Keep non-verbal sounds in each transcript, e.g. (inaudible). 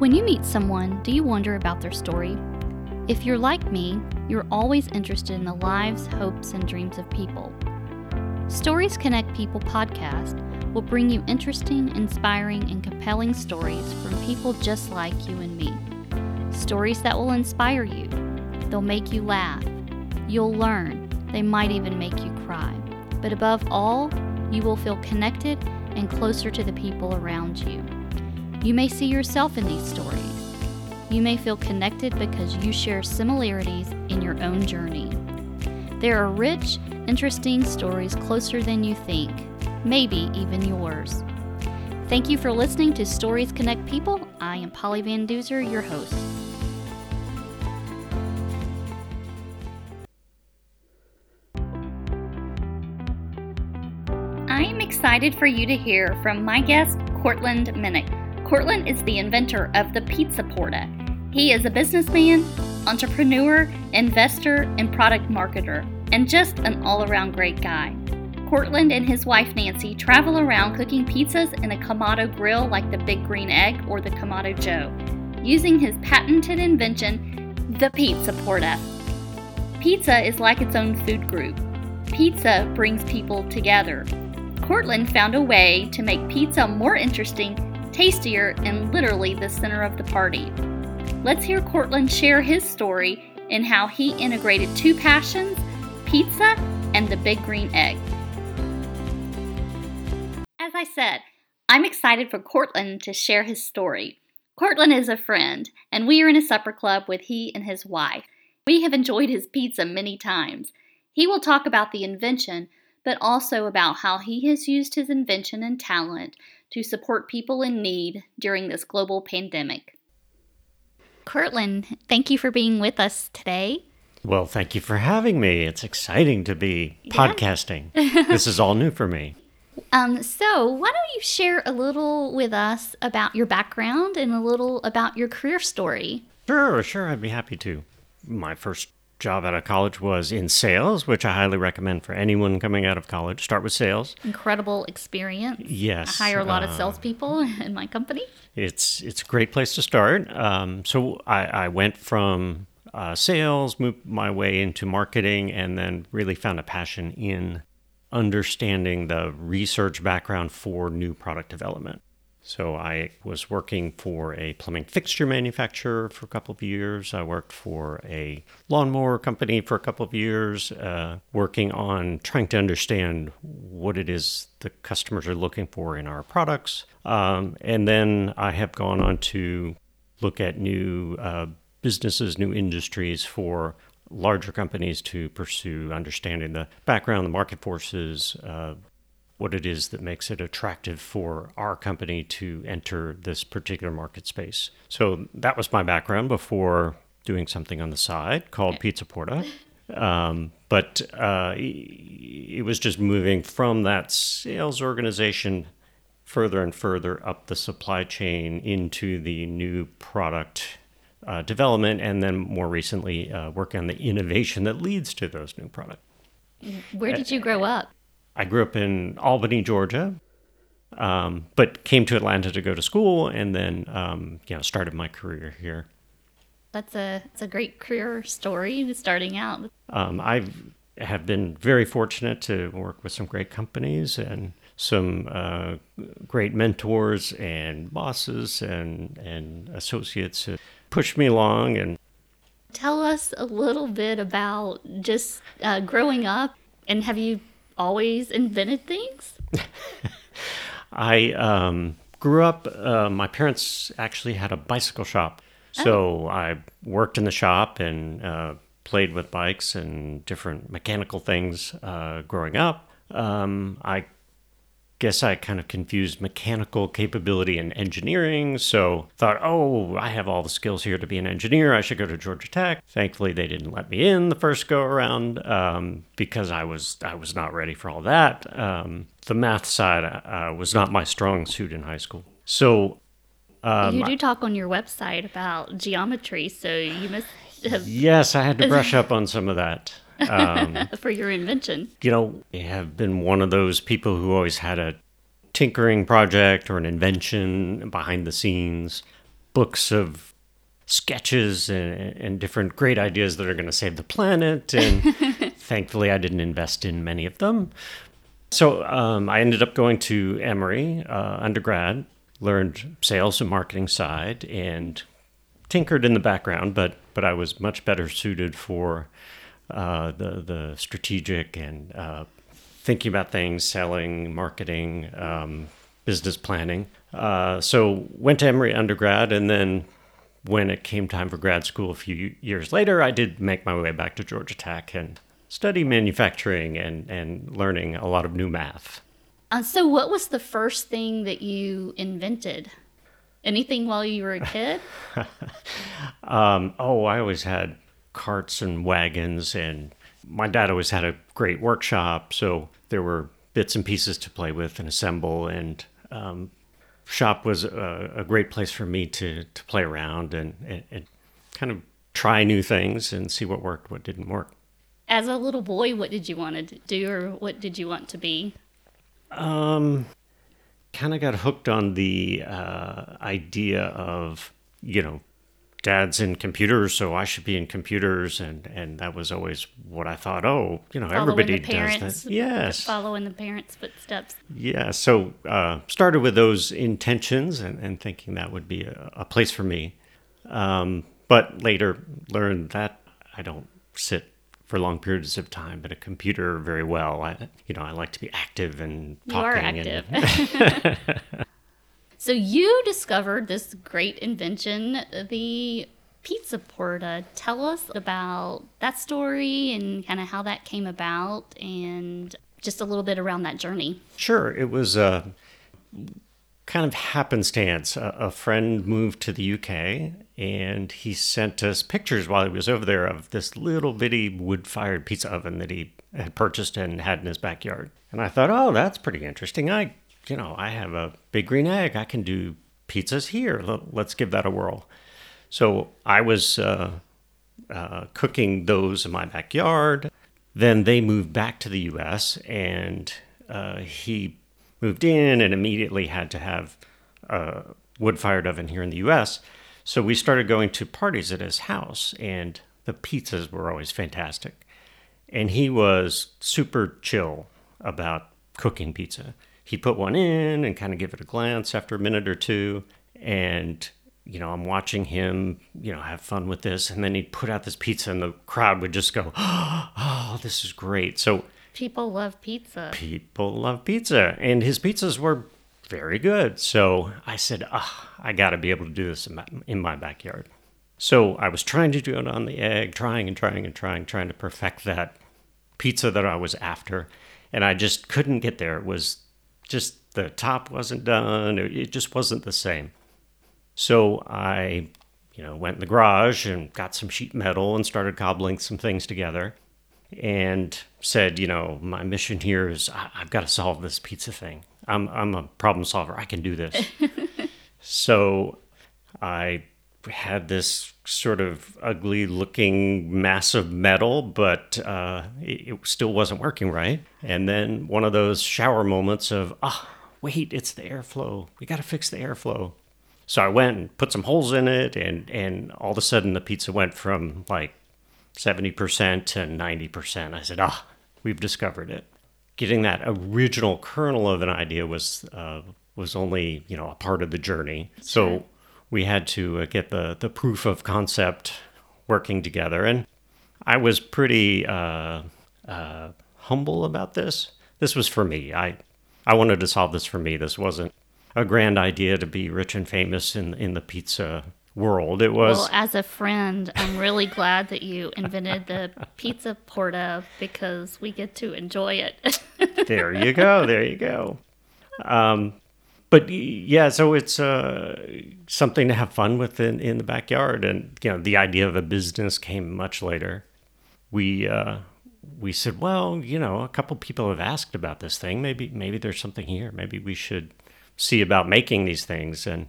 When you meet someone, do you wonder about their story? If you're like me, you're always interested in the lives, hopes, and dreams of people. Stories Connect People podcast will bring you interesting, inspiring, and compelling stories from people just like you and me. Stories that will inspire you. They'll make you laugh. You'll learn. They might even make you cry. But above all, you will feel connected and closer to the people around you. You may see yourself in these stories. You may feel connected because you share similarities in your own journey. There are rich, interesting stories closer than you think, maybe even yours. Thank you for listening to Stories Connect People. I am Polly Van Duzer, your host. I am excited for you to hear from my guest, Cortland Minnick. Cortland is the inventor of the Pizza Porta. He is a businessman, entrepreneur, investor, and product marketer, and just an all around great guy. Cortland and his wife Nancy travel around cooking pizzas in a Kamado grill like the Big Green Egg or the Kamado Joe, using his patented invention, the Pizza Porta. Pizza is like its own food group. Pizza brings people together. Cortland found a way to make pizza more interesting, tastier, and literally the center of the party. Let's hear Cortland share his story and how he integrated two passions pizza and the big green egg. As I said, I'm excited for Cortland to share his story. Cortland is a friend, and we are in a supper club with he and his wife. We have enjoyed his pizza many times. He will talk about the invention, but also about how he has used his invention and talent to support people in need during this global pandemic. Cortland, thank you for being with us today. Well, thank you for having me. It's exciting to be yeah. podcasting. (laughs) this is all new for me. Um, so, why don't you share a little with us about your background and a little about your career story? Sure, sure. I'd be happy to. My first job out of college was in sales, which I highly recommend for anyone coming out of college. Start with sales. Incredible experience. Yes, I hire a lot uh, of salespeople (laughs) in my company. It's it's a great place to start. Um, so I, I went from uh, sales, moved my way into marketing, and then really found a passion in understanding the research background for new product development. So I was working for a plumbing fixture manufacturer for a couple of years. I worked for a lawnmower company for a couple of years, uh, working on trying to understand what it is the customers are looking for in our products. Um, and then I have gone on to look at new uh, businesses, new industries for larger companies to pursue understanding the background, the market forces, uh, what it is that makes it attractive for our company to enter this particular market space. So that was my background before doing something on the side called Pizza Porta. Um, but uh, it was just moving from that sales organization further and further up the supply chain into the new product uh, development, and then more recently, uh, working on the innovation that leads to those new products. Where did you grow up? I grew up in Albany, Georgia, um, but came to Atlanta to go to school, and then um, you know started my career here. That's a it's a great career story starting out. Um, I have been very fortunate to work with some great companies and some uh, great mentors and bosses and and associates who pushed me along and. Tell us a little bit about just uh, growing up, and have you always invented things? (laughs) I um, grew up, uh, my parents actually had a bicycle shop. So oh. I worked in the shop and uh, played with bikes and different mechanical things uh, growing up. Um, I guess I kind of confused mechanical capability and engineering. So thought, oh, I have all the skills here to be an engineer. I should go to Georgia Tech. Thankfully, they didn't let me in the first go around um, because I was I was not ready for all that. Um, the math side uh, was not my strong suit in high school. So um, you do talk on your website about geometry, so you must have. Yes, I had to brush up on some of that um, (laughs) for your invention. You know, I have been one of those people who always had a tinkering project or an invention behind the scenes. books of sketches and, and different great ideas that are going to save the planet. And (laughs) thankfully, I didn't invest in many of them. So um, I ended up going to Emory uh, undergrad, learned sales and marketing side, and tinkered in the background, but but I was much better suited for uh, the the strategic and uh, thinking about things, selling, marketing, um, business planning. Uh, so went to Emory undergrad, and then when it came time for grad school a few years later, I did make my way back to Georgia Tech and study manufacturing and, and learning a lot of new math. Uh, so, what was the first thing that you invented? Anything while you were a kid? (laughs) um, oh, I always had carts and wagons, and my dad always had a great workshop. So, there were bits and pieces to play with and assemble. And um, shop was a, a, great place for me to, to play around and, and, and kind of try new things and see what worked, what didn't work as a little boy, what did you want to do or what did you want to be? Um, kind of got hooked on the uh, idea of, you know, dad's in computers, so I should be in computers. And, and that was always what I thought, oh, you know, following everybody does that. Yes. Following the parents' footsteps. Yeah. So uh, started with those intentions and, and thinking that would be a, a place for me. Um, but later learned that I don't sit for long periods of time, at a computer very well. I, you know, I like to be active and talking. You are active. And... (laughs) (laughs) so you discovered this great invention, the pizza porta. Tell us about that story and kind of how that came about, and just a little bit around that journey. Sure, it was. Uh, kind of happenstance. A, a, friend moved to the UK and he sent us pictures while he was over there of this little bitty wood fired pizza oven that he had purchased and had in his backyard. And I thought, oh, that's pretty interesting. I, you know, I have a big green egg. I can do pizzas here. Let's give that a whirl. So I was uh, uh, cooking those in my backyard. Then they moved back to the US and uh, he moved in and immediately had to have a wood fired oven here in the US. So we started going to parties at his house, and the pizzas were always fantastic. And he was super chill about cooking pizza. He'd put one in and kind of give it a glance after a minute or two. And, you know, I'm watching him, you know, have fun with this. And then he'd put out this pizza, and the crowd would just go, (gasps) oh, this is great. So People love pizza. People love pizza. And his pizzas were very good. So I said, oh, I got to be able to do this in my, in my backyard. So I was trying to do it on the egg, trying and trying and trying, trying to perfect that pizza that I was after. And I just couldn't get there. It was just the top wasn't done, it just wasn't the same. So I, you know, went in the garage and got some sheet metal and started cobbling some things together and said, you know, my mission here is I, have got to solve this pizza thing. I'm I'm a problem solver. I can do this. (laughs) so I had this sort of ugly looking mass of metal, but uh, it, it, still wasn't working right. And then one of those shower moments of, ah, oh, wait, it's the airflow. We got to fix the airflow. So I went and put some holes in it, and, and all of a sudden the pizza went from like 70% to 90%. I said, ah, oh, we've discovered it. Getting that original kernel of an idea was uh, was only you know a part of the journey. So we had to uh, get the the proof of concept working together, and I was pretty uh, uh, humble about this. This was for me. I I wanted to solve this for me. This wasn't a grand idea to be rich and famous in in the pizza world. It was. Well, as a friend, I'm really glad that you invented the pizza porta because we get to enjoy it. (laughs) there you go. There you go. Um, but yeah, so it's uh, something to have fun with in, in the backyard, and you know, the idea of a business came much later. We uh, we said, well, you know, a couple people have asked about this thing. Maybe maybe there's something here. Maybe we should see about making these things and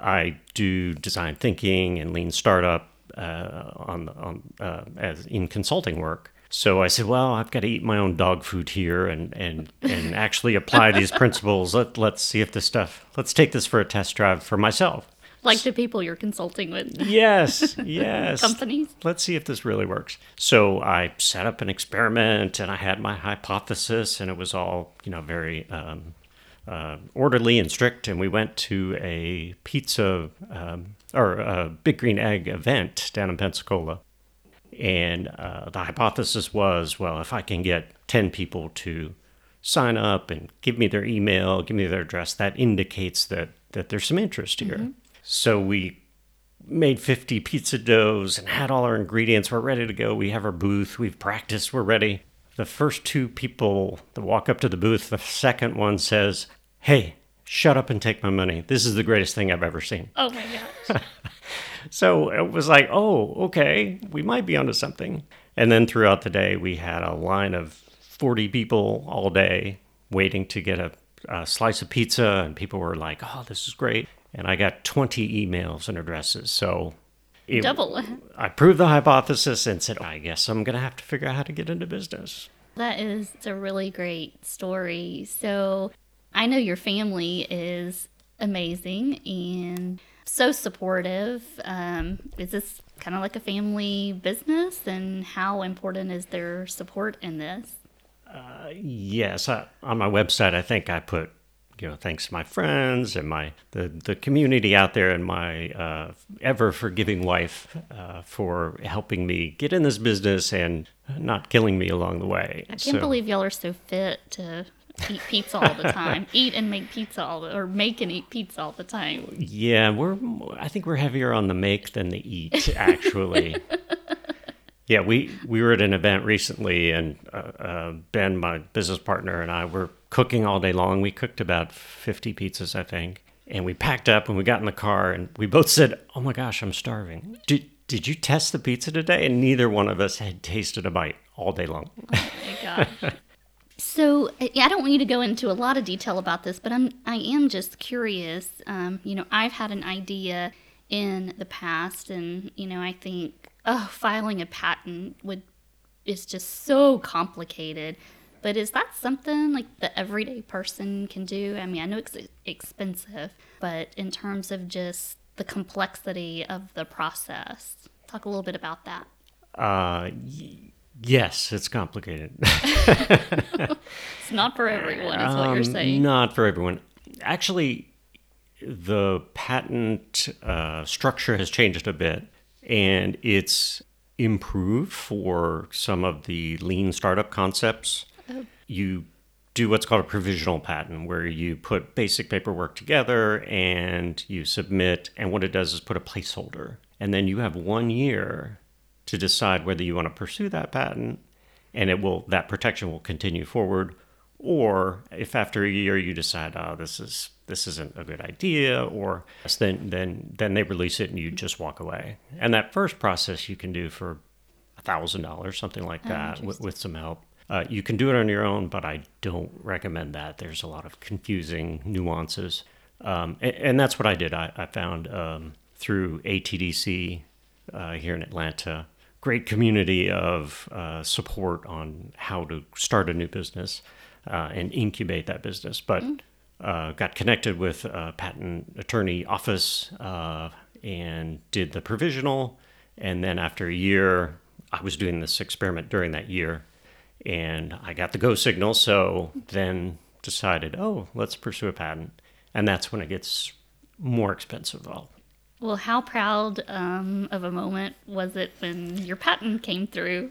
I do design thinking and lean startup uh, on, on uh, as in consulting work. So I said, well, I've got to eat my own dog food here and and and actually apply these (laughs) principles. Let let's see if this stuff. Let's take this for a test drive for myself. like the people you're consulting with. Yes, (laughs) yes. Companies. Let's see if this really works. So I set up an experiment and I had my hypothesis, and it was all, you know, very um, uh, orderly and strict. And we went to a pizza um, or a Big Green Egg event down in Pensacola. And uh, the hypothesis was well, if I can get 10 people to sign up and give me their email, give me their address, that indicates that, that there's some interest here. Mm-hmm. So we made 50 pizza doughs and had all our ingredients. We're ready to go. We have our booth. We've practiced. We're ready. The first two people that walk up to the booth, the second one says, Hey, shut up and take my money. This is the greatest thing I've ever seen. Oh my gosh. (laughs) so it was like, oh, okay, we might be onto something. And then throughout the day, we had a line of 40 people all day waiting to get a, a slice of pizza. And people were like, oh, this is great. And I got 20 emails and addresses. So it, double. I proved the hypothesis and said, I guess I'm going to have to figure out how to get into business. That is a really great story. So I know your family is amazing and so supportive. Um, is this kind of like a family business? And how important is their support in this? Uh, yes, I, on my website, I think I put you know thanks to my friends and my the the community out there and my uh, ever forgiving wife uh, for helping me get in this business and not killing me along the way. I can't so, believe y'all are so fit to eat pizza all the time. (laughs) eat and make pizza all the, or make and eat pizza all the time. Yeah, we're I think we're heavier on the make than the eat actually. (laughs) yeah, we we were at an event recently and uh, uh, Ben, my business partner, and I were cooking all day long. We cooked about 50 pizzas, I think. And we packed up and we got in the car and we both said, "Oh my gosh, I'm starving." Did did you test the pizza today? And neither one of us had tasted a bite all day long. Oh my gosh. (laughs) So I don't want you to go into a lot of detail about this, but I'm I am just curious. Um, you know, I've had an idea in the past, and you know, I think oh, filing a patent would is just so complicated. But is that something like the everyday person can do? I mean, I know it's expensive, but in terms of just the complexity of the process, talk a little bit about that. Uh, Yes, it's complicated. (laughs) (laughs) it's not for everyone, is what you're um, saying. Not for everyone. Actually, the patent uh, structure has changed a bit, and it's improved for some of the lean startup concepts. Oh. You do what's called a provisional patent, where you put basic paperwork together and you submit, and what it does is put a placeholder. And then you have one year to decide whether you want to pursue that patent and it will that protection will continue forward or if after a year you decide oh this is this isn't a good idea or then then then they release it and you just walk away. And that first process you can do for a thousand dollars something like oh, that with, with, some help. Uh, you can do it on your own but i don't recommend that. There's a lot of confusing nuances. Um, and, and, that's what i did. I, I found um, through atdc uh, here in atlanta great community of uh, support on how to start a new business uh, and incubate that business. But mm. uh, got connected with a patent attorney office uh, and did the provisional. And then after a year, I was doing this experiment during that year, and I got the go signal. So then decided, oh, let's pursue a patent, and that's when it gets more expensive. All well, how proud um, of a moment was it when your patent came through?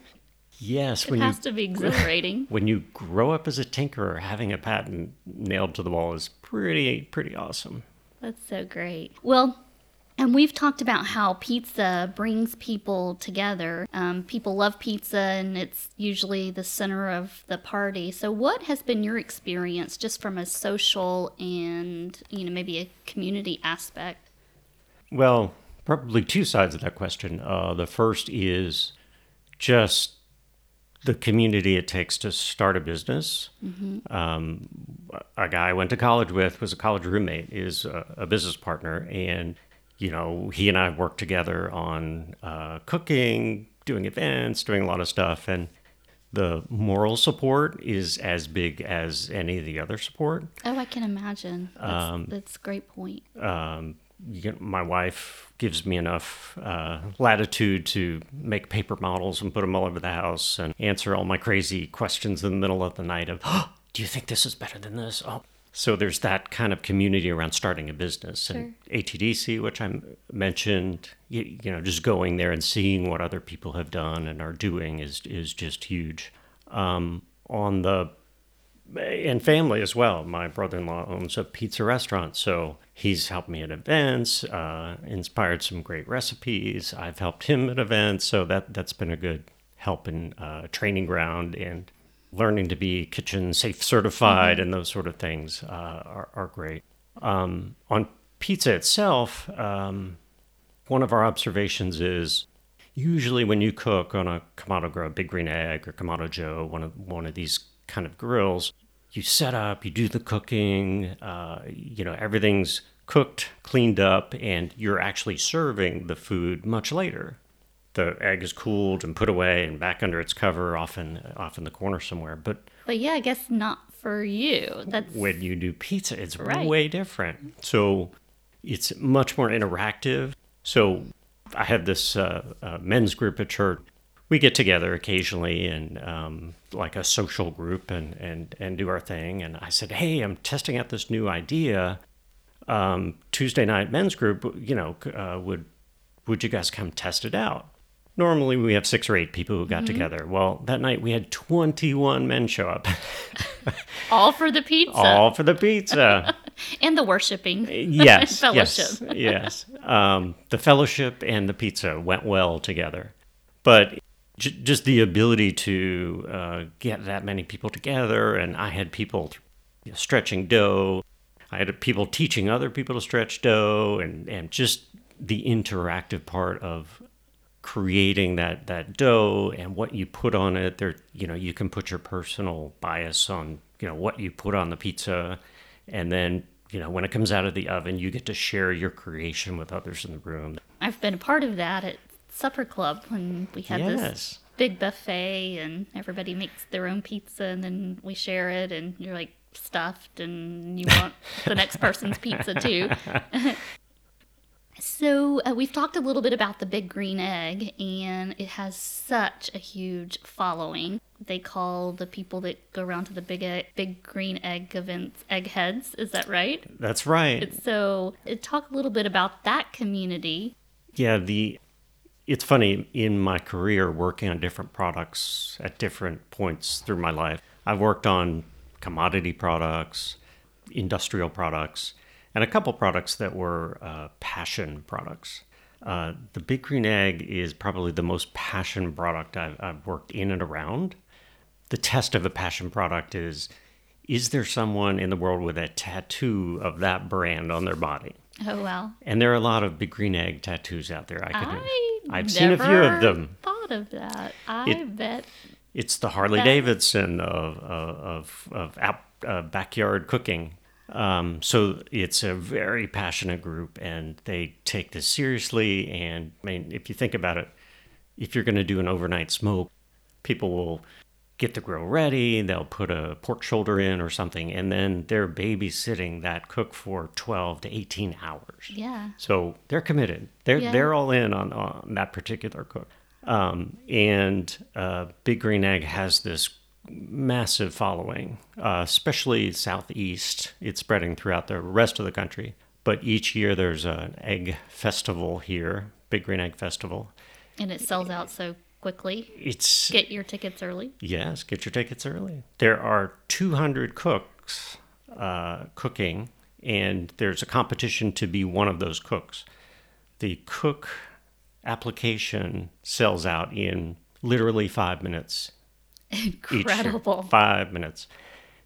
Yes, it has you, to be exhilarating. (laughs) When you grow up as a tinkerer, having a patent nailed to the wall is pretty pretty awesome. That's so great. Well, and we've talked about how pizza brings people together. Um, people love pizza, and it's usually the center of the party. So, what has been your experience, just from a social and you know maybe a community aspect? Well, probably two sides of that question. Uh, the first is just the community it takes to start a business. Mm-hmm. Um, a guy I went to college with was a college roommate, is a, a, business partner, and you know he and I worked together on uh, cooking, doing events, doing a lot of stuff, and the moral support is as big as any of the other support. Oh, I can imagine. That's, um, that's a great point. Um, you know, my wife gives me enough uh, latitude to make paper models and put them all over the house and answer all my crazy questions in the middle of the night of, oh, do you think this is better than this? Oh. So there's that kind of community around starting a business. Sure. And ATDC, which I mentioned, you, you know, just going there and seeing what other people have done and are doing is, is just huge. Um, on the and family as well. My brother-in-law owns a pizza restaurant, so he's helped me at events, uh, inspired some great recipes. I've helped him at events, so that that's been a good help in uh, training ground and learning to be kitchen safe certified mm-hmm. and those sort of things uh, are, are great. Um, on pizza itself, um, one of our observations is usually when you cook on a Kamado Grill, Big Green Egg or Kamado Joe, one of one of these kind of grills, you set up, you do the cooking, uh, you know, everything's cooked, cleaned up, and you're actually serving the food much later. The egg is cooled and put away and back under its cover, often off in the corner somewhere. But but yeah, I guess not for you. That's when you do pizza, it's right. way different. So it's much more interactive. So I have this uh, uh, men's group at church we get together occasionally and um, like a social group and, and, and do our thing. And I said, Hey, I'm testing out this new idea. Um, Tuesday night men's group, you know, uh, would, would you guys come test it out? Normally we have six or eight people who got mm-hmm. together. Well, that night we had 21 men show up. (laughs) All for the pizza. All for the pizza. (laughs) and the worshiping. Yes. (laughs) fellowship. Yes. yes. Um, the fellowship and the pizza went well together. But just the ability to uh, get that many people together. And I had people you know, stretching dough. I had people teaching other people to stretch dough, and and just the interactive part of creating that that dough and what you put on it. There, you know, you can put your personal bias on you know what you put on the pizza, and then you know when it comes out of the oven, you get to share your creation with others in the room. I've been a part of that at supper club when we had yes. this big buffet and everybody makes their own pizza and then we share it and you're like stuffed and you (laughs) want the next person's pizza too. (laughs) so uh, we've talked a little bit about the big green egg and it has such a huge following. They call the people that go around to the big egg, big green egg events eggheads. Is that right? That's right. So uh, talk a little bit about that community. Yeah, the it's funny in my career working on different products at different points through my life. I've worked on commodity products, industrial products, and a couple products that were uh, passion products. Uh, the Big Green Egg is probably the most passion product I've, I've worked in and around. The test of a passion product is is there someone in the world with a tattoo of that brand on their body? Oh well. And there are a lot of big green egg tattoos out there. I could I I've seen a few of them. Thought of that. I it, bet. It's the Harley Davidson of of of, of uh, backyard cooking. Um, so it's a very passionate group, and they take this seriously. And I mean, if you think about it, if you're going to do an overnight smoke, people will get the grill ready, they'll put a pork shoulder in or something, and then they're babysitting that cook for 12 to 18 hours. Yeah. So they're committed. They're yeah. they're all in on, on that particular cook. Um, and uh, Big Green Egg has this massive following, uh, especially southeast. It's spreading throughout the rest of the country. But each year there's an egg festival here, Big Green Egg Festival. And it sells out so quickly. It's get your tickets early. Yes, get your tickets early. There are 200 cooks uh, cooking, and there's a competition to be one of those cooks. The cook application sells out in literally five minutes. (laughs) Incredible. Five minutes.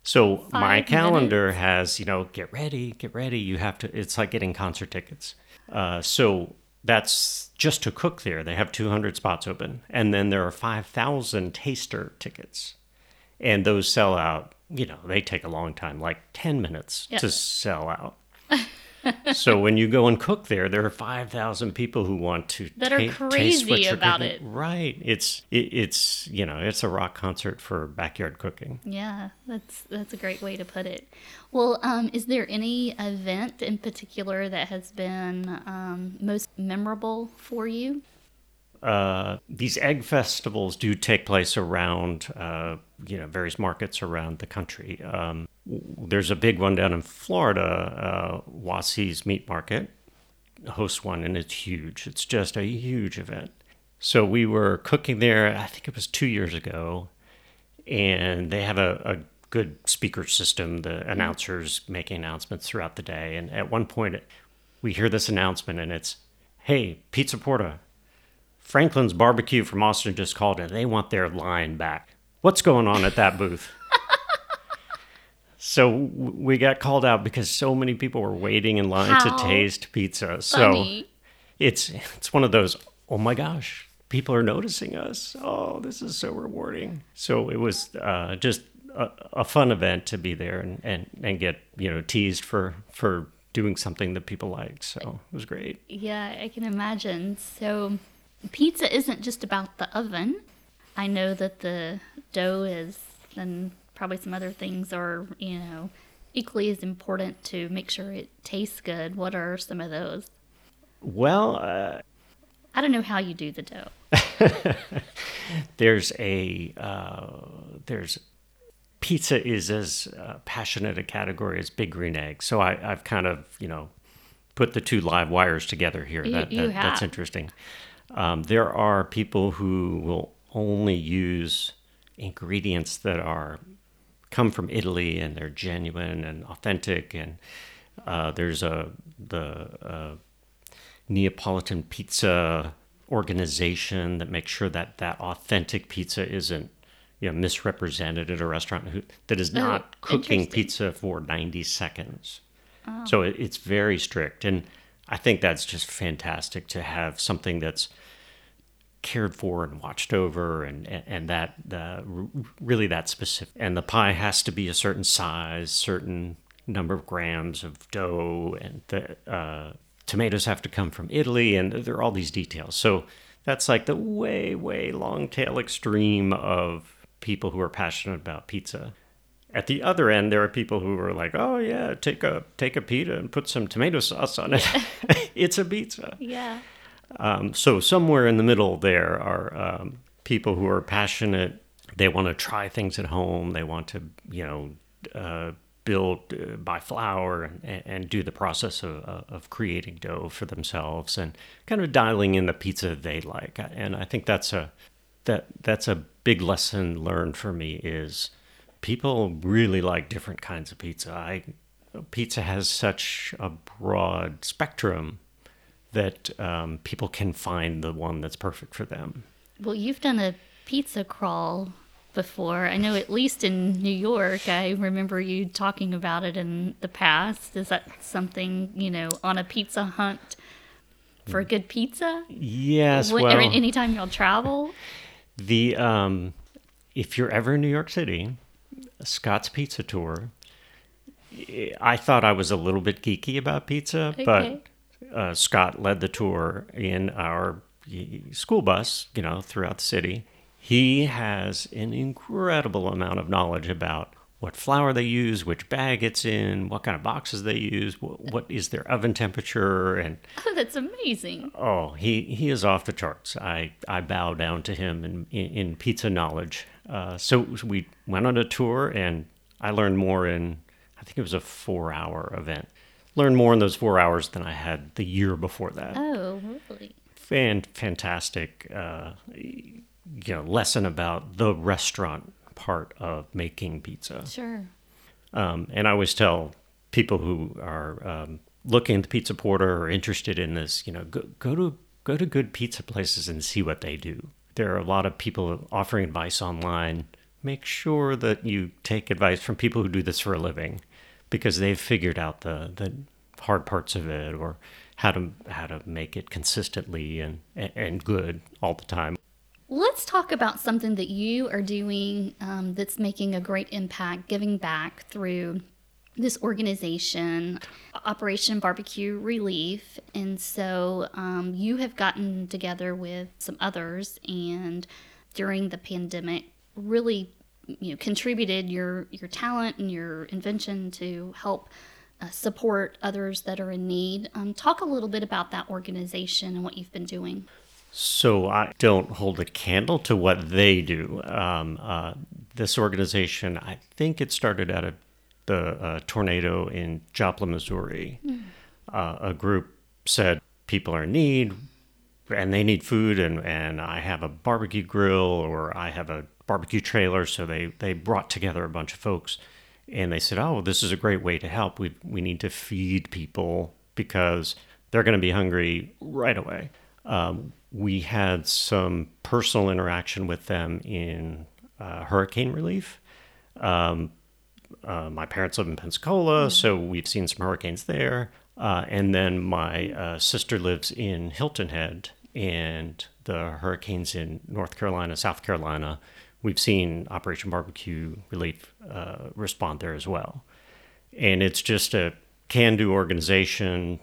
So five my calendar minutes. has, you know, get ready, get ready. You have to. It's like getting concert tickets. Uh, so that's just to cook there. They have 200 spots open. And then there are 5,000 taster tickets. And those sell out, you know, they take a long time, like 10 minutes to sell out. (laughs) so when you go and cook there, there are five thousand people who want to that are ta- crazy about it. Right? It's it, it's you know it's a rock concert for backyard cooking. Yeah, that's that's a great way to put it. Well, um, is there any event in particular that has been um, most memorable for you? Uh, these egg festivals do take place around uh, you know various markets around the country. Um, there's a big one down in Florida, uh, Meat Market hosts one, and it's huge. It's just a huge event. So we were cooking there. I think it was two years ago, and they have a, a good speaker system. The announcers making announcements throughout the day, and at one point, we hear this announcement, and it's, "Hey, Pizza Porta." Franklin's Barbecue from Austin just called and they want their line back. What's going on at that booth? so we got called out because so many people were waiting in line How to taste pizza. So it's it's one of those, oh my gosh, people are noticing us. Oh, this is so rewarding. So it was uh, just a, a fun event to be there and, and, and get, you know, teased for for doing something that people like. So it was great. Yeah, I can imagine. So, pizza isn't just about the oven. I know that the dough is, and probably some other things are, you know, equally as important to make sure it tastes good. What are some of those? Well, uh, I don't know how you do the dough. (laughs) there's a uh, there's pizza is as uh, passionate a category as big green egg. So I, I've kind of you know put the two live wires together here. You- that, you that- that's interesting. Um, there are people who will only use ingredients that are come from Italy and they're genuine and authentic. And uh, there's a the uh, Neapolitan pizza organization that makes sure that that authentic pizza isn't you know misrepresented at a restaurant who, that is not cooking Oh, interesting. pizza for 90 seconds. So it, it's very strict and I think that's just fantastic to have something that's cared for and watched over and and, that uh, really that specific and the pie has to be a certain size certain number of grams of dough and the uh, tomatoes have to come from italy and there are all these details. So that's like the way way long tail extreme of people who are passionate about pizza. At the other end there are people who are like oh yeah take a take a pita and put some tomato sauce on it. (laughs) It's a pizza. Yeah. Um, so somewhere in the middle there are um, people who are passionate. They want to try things at home. They want to, you know, uh, build, uh, buy flour, and, and do the process of, of creating dough for themselves and kind of dialing in the pizza they like. And I think that's a that that's a big lesson learned for me is people really like different kinds of pizza. I pizza has such a broad spectrum that um, people can find the one that's perfect for them. Well, you've done a pizza crawl before. I know at least in New York, I remember you talking about it in the past. Is that something, you know, on a pizza hunt for a good pizza? Yes, well, anytime y'all travel? the um, if you're ever in New York City, Scott's Pizza Tour. I thought I was a little bit geeky about pizza, Okay. but uh, Scott led the tour in our school bus, you know, throughout the city. He has an incredible amount of knowledge about what flour they use, which bag it's in, what kind of boxes they use, what, what is their oven temperature, and (laughs) Oh, that's amazing. Oh, he, he is off the charts. I, I bow down to him in, in, in pizza knowledge. Uh, so we went on a tour, and I learned more in, I think it was a four hour event. Learned more in those four hours than I had the year before that. Oh, really? Fan, fantastic, uh, you know, lesson about the restaurant part of making pizza. Sure. Um, and I always tell people who are um, looking at the pizza porta or interested in this, you know, go, go to go to good pizza places and see what they do. There are a lot of people offering advice online. Make sure that you take advice from people who do this for a living, because they've figured out the the hard parts of it or how to how to make it consistently and and good all the time. Let's talk about something that you are doing um, that's making a great impact, giving back through this organization, Operation Barbecue Relief. And so um, you have gotten together with some others and during the pandemic really you know contributed your your talent and your invention to help uh, support others that are in need. Um, talk a little bit about that organization and what you've been doing. So I don't hold a candle to what they do. Um, uh, this organization, I think it started out of the uh, tornado in Joplin, Missouri. Mm. Uh, a group said people are in need and they need food, and, and I have a barbecue grill or I have a barbecue trailer. So they, they brought together a bunch of folks and they said, "Oh, this is a great way to help. We we need to feed people because they're going to be hungry right away." Um, we had some personal interaction with them in uh, hurricane relief. Um, uh, my parents live in Pensacola, mm-hmm. so we've seen some hurricanes there. Uh, and then my uh, sister lives in Hilton Head, and the hurricanes in North Carolina, South Carolina. We've seen Operation Barbecue Relief uh, respond there as well. And it's just a can do organization,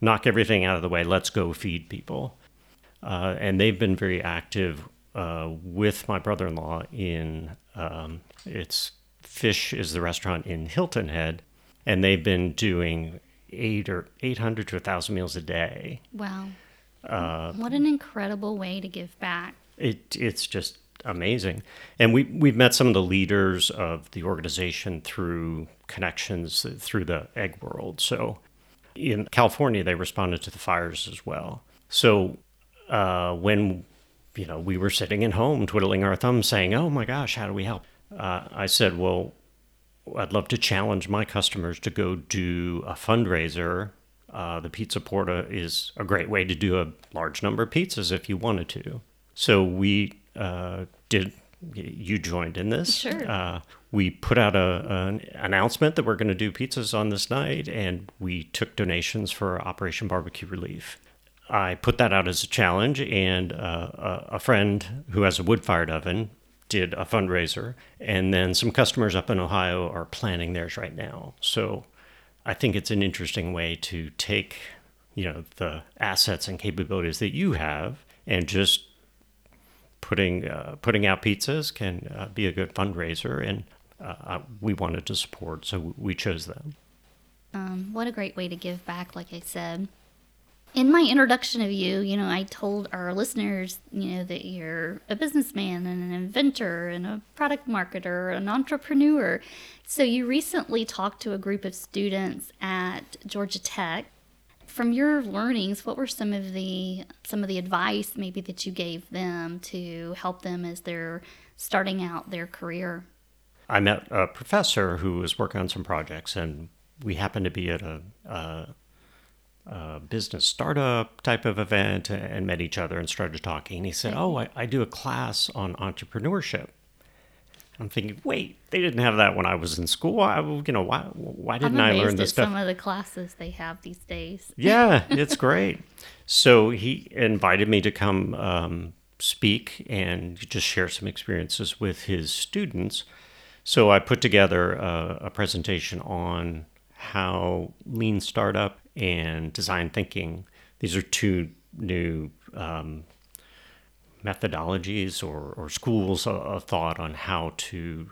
knock everything out of the way, let's go feed people. Uh, and they've been very active uh, with my brother in law in um, it's Fish is the restaurant in Hilton Head, and they've been doing eight or eight hundred to a thousand meals a day. Wow! Uh, what an incredible way to give back! It it's just amazing, and we we've met some of the leaders of the organization through connections through the egg world. So in California, they responded to the fires as well. So uh, when you know we were sitting at home twiddling our thumbs saying oh my gosh how do we help uh, i said well i'd love to challenge my customers to go do a fundraiser uh, the pizza porta is a great way to do a large number of pizzas if you wanted to so we uh, did you joined in this sure. Uh, we put out a, an announcement that we're going to do pizzas on this night and we took donations for operation barbecue relief I put that out as a challenge, and uh, a friend who has a wood fired oven did a fundraiser, and then some customers up in Ohio are planning theirs right now. So I think it's an interesting way to take you know the assets and capabilities that you have and just putting uh, putting out pizzas can uh, be a good fundraiser and uh, we wanted to support so we chose them um, what a great way to give back like i said in my introduction of you, you know, I told our listeners, you know, that you're a businessman and an inventor and a product marketer, an entrepreneur. So you recently talked to a group of students at Georgia Tech. From your learnings, what were some of the some of the advice maybe that you gave them to help them as they're starting out their career? I met a professor who was working on some projects, and we happened to be at a, a uh, business startup type of event and met each other and started talking. And he said, "Oh, I, I do a class on entrepreneurship." I'm thinking, wait, they didn't have that when I was in school. I, you know, why why didn't I learn this stuff? Some of the classes they have these days. (laughs) yeah, it's great. So he invited me to come um, speak and just share some experiences with his students. So I put together a, a presentation on how lean startup and design thinking, these are two new um, methodologies or, or schools of, thought on how to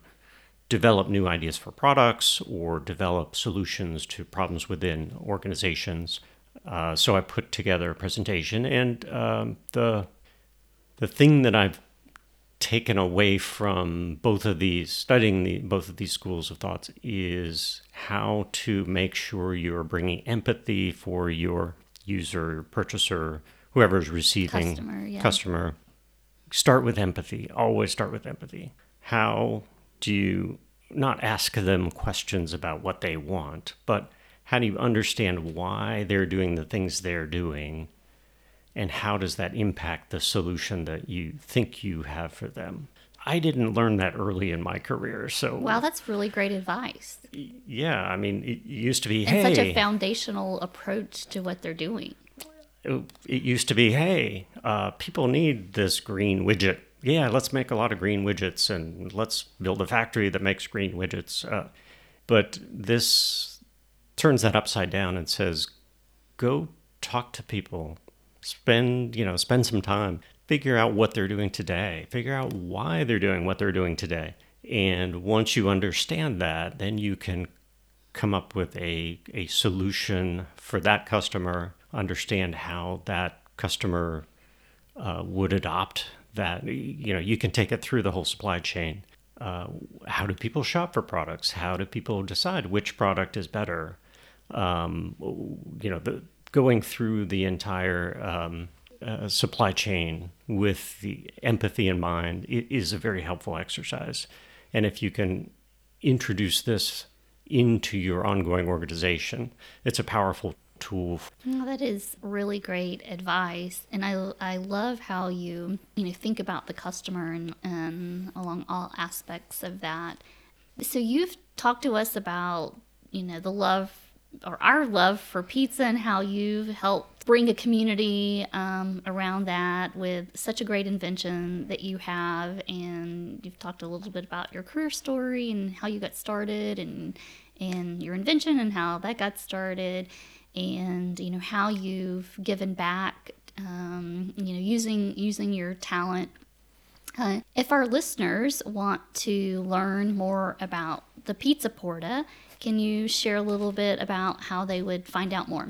develop new ideas for products or develop solutions to problems within organizations. Uh, so I put together a presentation, and um, the the thing that I've taken away from both of these studying the both of these schools of thoughts is how to make sure you're bringing empathy for your user purchaser whoever is receiving customer, yeah. customer start with empathy always start with empathy. How do you not ask them questions about what they want but how do you understand why they're doing the things they're doing? And how does that impact the solution that you think you have for them? I didn't learn that early in my career so wow that's really great advice. Yeah i mean it used to be and hey such a foundational approach to what they're doing it used to be hey uh, people need this green widget. Yeah let's make a lot of green widgets and let's build a factory that makes green widgets. Uh, But this turns that upside down and says, go talk to people, spend, you know, spend some time, figure out what they're doing today, figure out why they're doing what they're doing today. And once you understand that, then you can come up with a, a solution for that customer, understand how that customer uh, would adopt that. You know, you can take it through the whole supply chain. Uh, how do people shop for products? How do people decide which product is better? Um, you know, the, going through the entire um, uh, supply chain with the empathy in mind is a very helpful exercise. And if you can introduce this into your ongoing organization, it's a powerful tool. Well, that is really great advice, and I, I love how you you know think about the customer and, and along all aspects of that. So you've talked to us about you know the love or our love for pizza and how you've helped bring a community um, around that with such a great invention that you have and you've talked a little bit about your career story and how you got started and and your invention and how that got started and you know how you've given back um, you know using using your talent. Uh, if our listeners want to learn more about the pizza porta can you share a little bit about how they would find out more?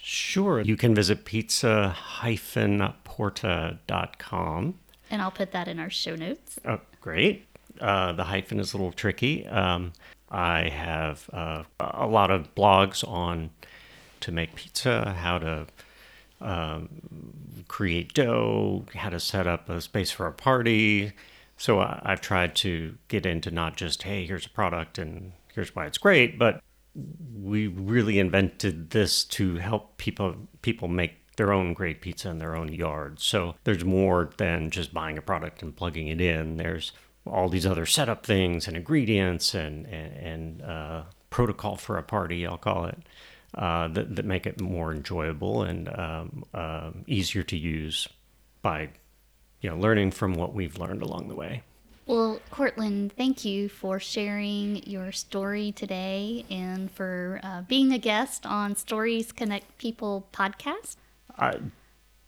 Sure. You can visit pizza-porta.com and i'll put that in our show notes. Oh great. Uh, the hyphen is a little tricky. Um, i have uh, a lot of blogs on to make pizza, how to um, create dough, how to set up a space for a party. So I, I've tried to get into not just, hey, here's a product and here's why it's great, but we really invented this to help people people make their own great pizza in their own yard. So there's more than just buying a product and plugging it in. There's all these other setup things and ingredients and and, and uh, protocol for a party, I'll call it uh, that, that make it more enjoyable and um, uh, easier to use by you know learning from what we've learned along the way. Well, Cortland, thank you for sharing your story today and for uh, being a guest on Stories Connect People podcast. I,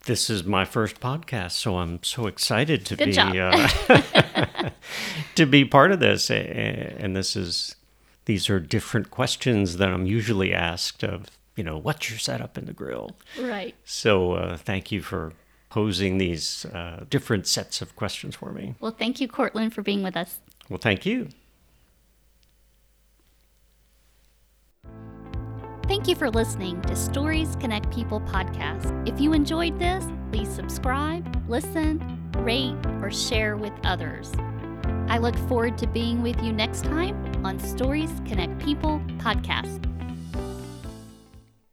this is my first podcast, so I'm so excited to Good be uh, (laughs) to be part of this, and this is these are different questions than I'm usually asked of, you know, what's your setup in the grill? Right. So uh, thank you for posing these uh, different sets of questions for me. Well, thank you, Cortland, for being with us. Well, thank you. Thank you for listening to Stories Connect People podcast. If you enjoyed this, please subscribe, listen, rate, or share with others. I look forward to being with you next time on Stories Connect People podcast.